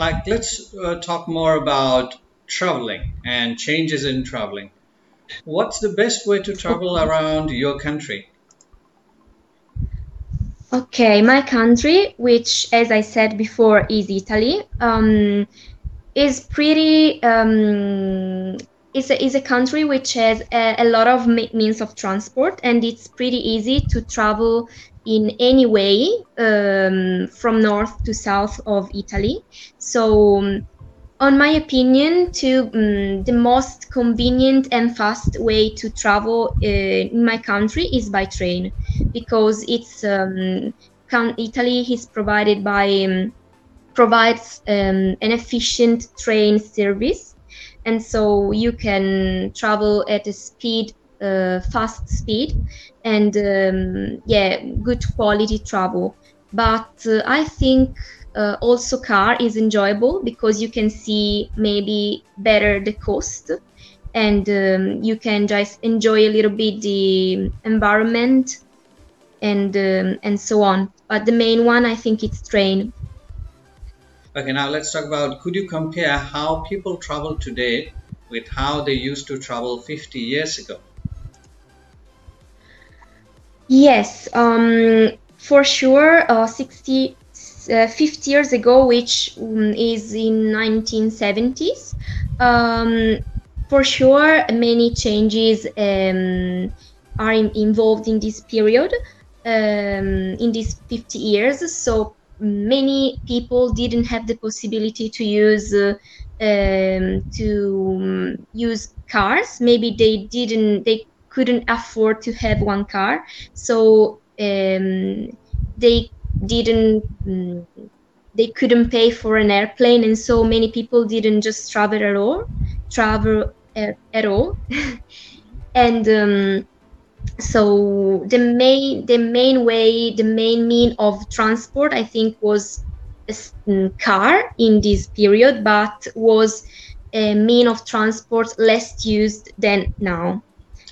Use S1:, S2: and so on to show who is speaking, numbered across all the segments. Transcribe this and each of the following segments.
S1: like let's uh, talk more about traveling and changes in traveling. What's the best way to travel around your country?
S2: Okay, my country, which, as I said before, is Italy, um, is pretty. Um, is a, is a country which has a, a lot of means of transport, and it's pretty easy to travel in any way um, from north to south of Italy. So, um, on my opinion, to um, the most convenient and fast way to travel uh, in my country is by train, because it's um, Italy is provided by um, provides um, an efficient train service, and so you can travel at a speed, fast speed, and um, yeah, good quality travel. But uh, I think uh, also car is enjoyable because you can see maybe better the coast and um, you can just enjoy a little bit the environment and um, and so on. But the main one i think it's train.
S1: Okay now let's talk about could you compare how people travel today with how they used to travel 50 years ago
S2: yes um, for sure uh, 60 uh, 50 years ago, which um, is in 1970s. Um, for sure, many changes um, are in, involved in this period, um, in these 50 years. So many people didn't have the possibility to use uh, um, to um, use cars. Maybe they didn't, they couldn't afford to have one car, so they didn't mm, they couldn't pay for an airplane and so many people didn't just travel at all travel at, at all. And um, so the main the main way the main mean of transport i think was a mm, car in this period but was a mean of transport less used than now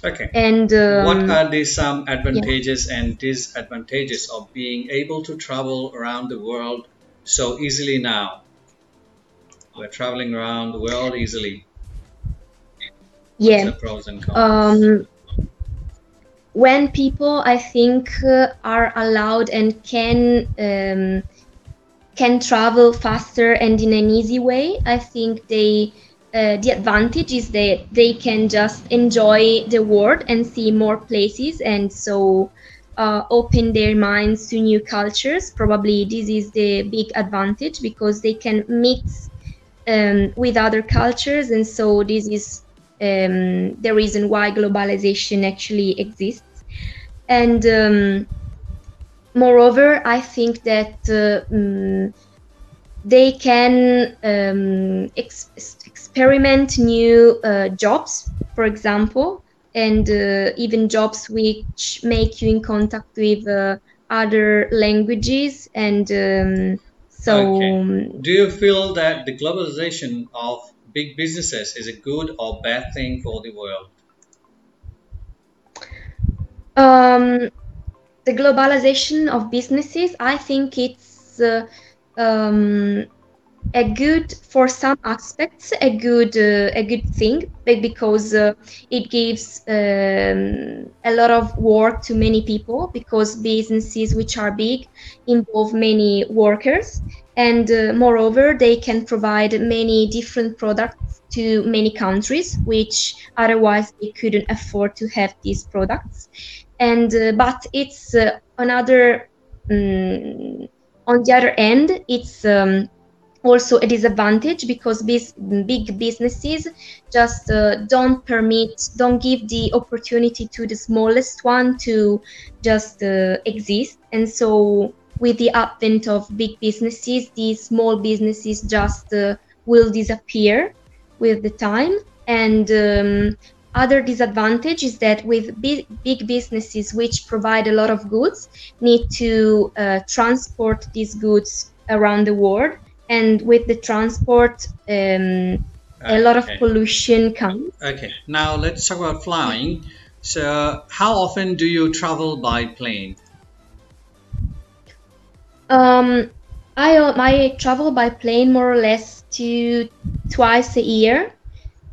S1: Okay.
S2: And um,
S1: what are the some advantages yeah. and disadvantages of being able to travel around the world so easily now? We're traveling around the world easily.
S2: Yeah. pros and cons? Um, when people, I think, uh, are allowed and can um, can travel faster and in an easy way, I think they uh, the advantage is that they can just enjoy the world and see more places and so uh, open their minds to new cultures. Probably this is the big advantage because they can mix um, with other cultures and so this is um, the reason why globalization actually exists. And um, moreover i think that uh, um, they can um, ex- experiment new uh, jobs, for example, and uh, even jobs which make you in contact with uh, other languages. And um, so, okay.
S1: Do you feel that the globalization of big businesses is a good or bad thing for the world?
S2: Um, the globalization of businesses, I think it's uh, um, a good for some aspects a good uh, a good thing because uh, it gives um, a lot of work to many people because businesses which are big involve many workers and uh, moreover they can provide many different products to many countries which otherwise they couldn't afford to have these products. And uh, but it's uh, another um, on the other end it's um, also a disadvantage because these big businesses just uh, don't permit don't give the opportunity to the smallest one to just uh, exist. And so with the advent of big businesses these small businesses just uh, will disappear with the time. And um, other disadvantage is that with big, big businesses which provide a lot of goods need to uh, transport these goods around the world. And with the transport um, a lot of pollution comes.
S1: Okay. Now let's talk about flying. So how often do you travel by plane?
S2: Um, I I travel by plane more or less to twice a year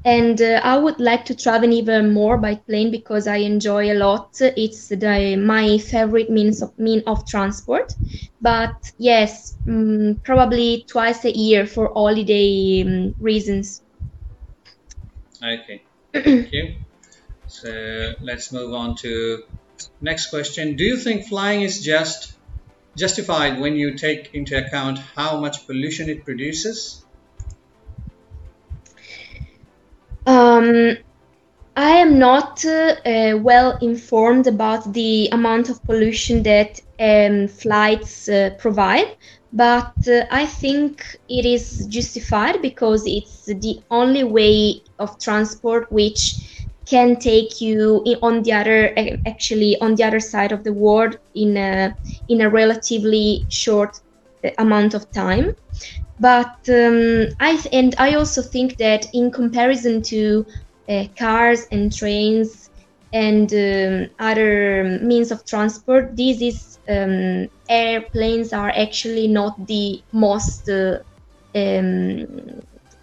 S2: and uh, I would like to travel even more by plane because I enjoy a lot. It's the, my favorite means of mean of transport. But yes, um, probably twice a year for holiday um, reasons.
S1: Okay, thank you. So let's move on to next question. Do you think flying is just justified when you take into account how much pollution it produces?
S2: Um, I am not uh, uh, well informed about the amount of pollution that um, flights uh, provide, but uh, I think it is justified because it's the only way of transport which can take you on the other actually on the other side of the world in a in a relatively short uh, amount of time but um, I and I also think that in comparison to uh, cars and trains and um, other means of transport, this is um, airplanes are actually not the most uh, um,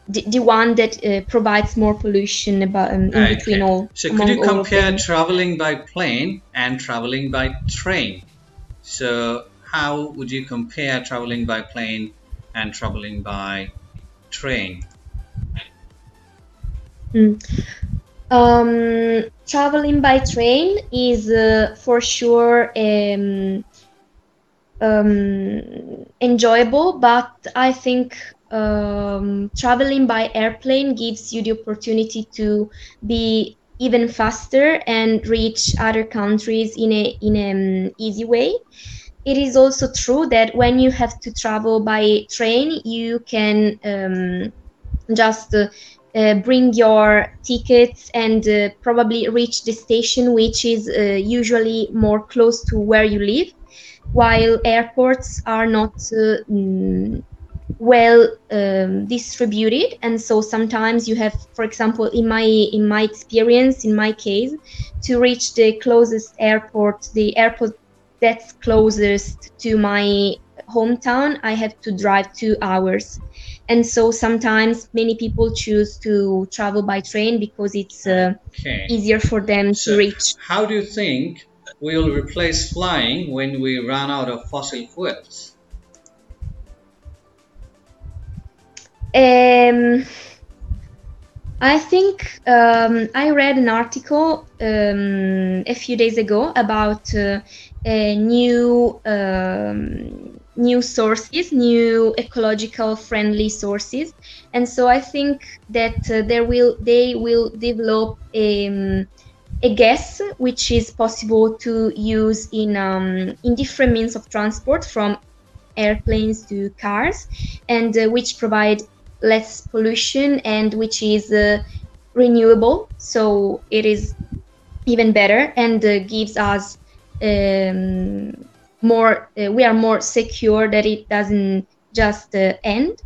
S2: the, the, one that uh, provides more pollution about um, in okay. between all.
S1: So could you compare traveling by plane and traveling by train? So how would you compare traveling by plane and traveling by train?
S2: Mm. Um, traveling by train is uh, for sure um, um, enjoyable, but I think um, traveling by airplane gives you the opportunity to be even faster and reach other countries in a in an easy way it is also true that when you have to travel by train, you can um, just uh, uh, bring your tickets and uh, probably reach the station, which is uh, usually more close to where you live, while airports are not uh, mm, well um, distributed. And so sometimes you have for example in my in my experience in my case to reach the closest airport the airport that's closest to my hometown, I have to drive two hours. And so sometimes many people choose to travel by train because it's uh, okay. easier for them so to reach.
S1: How do you think we'll replace flying when we run out of fossil fuels?
S2: Um, I think um, I read an article um, a few days ago about uh, new um, new sources, new ecological friendly sources, and so I think that uh, there will they will develop a, um, a gas which is possible to use in um, in different means of transport from airplanes to cars, and uh, which provide less pollution and which is uh, renewable. So it is even better and uh, gives us um, more. Uh, we are more secure that it doesn't just uh, end.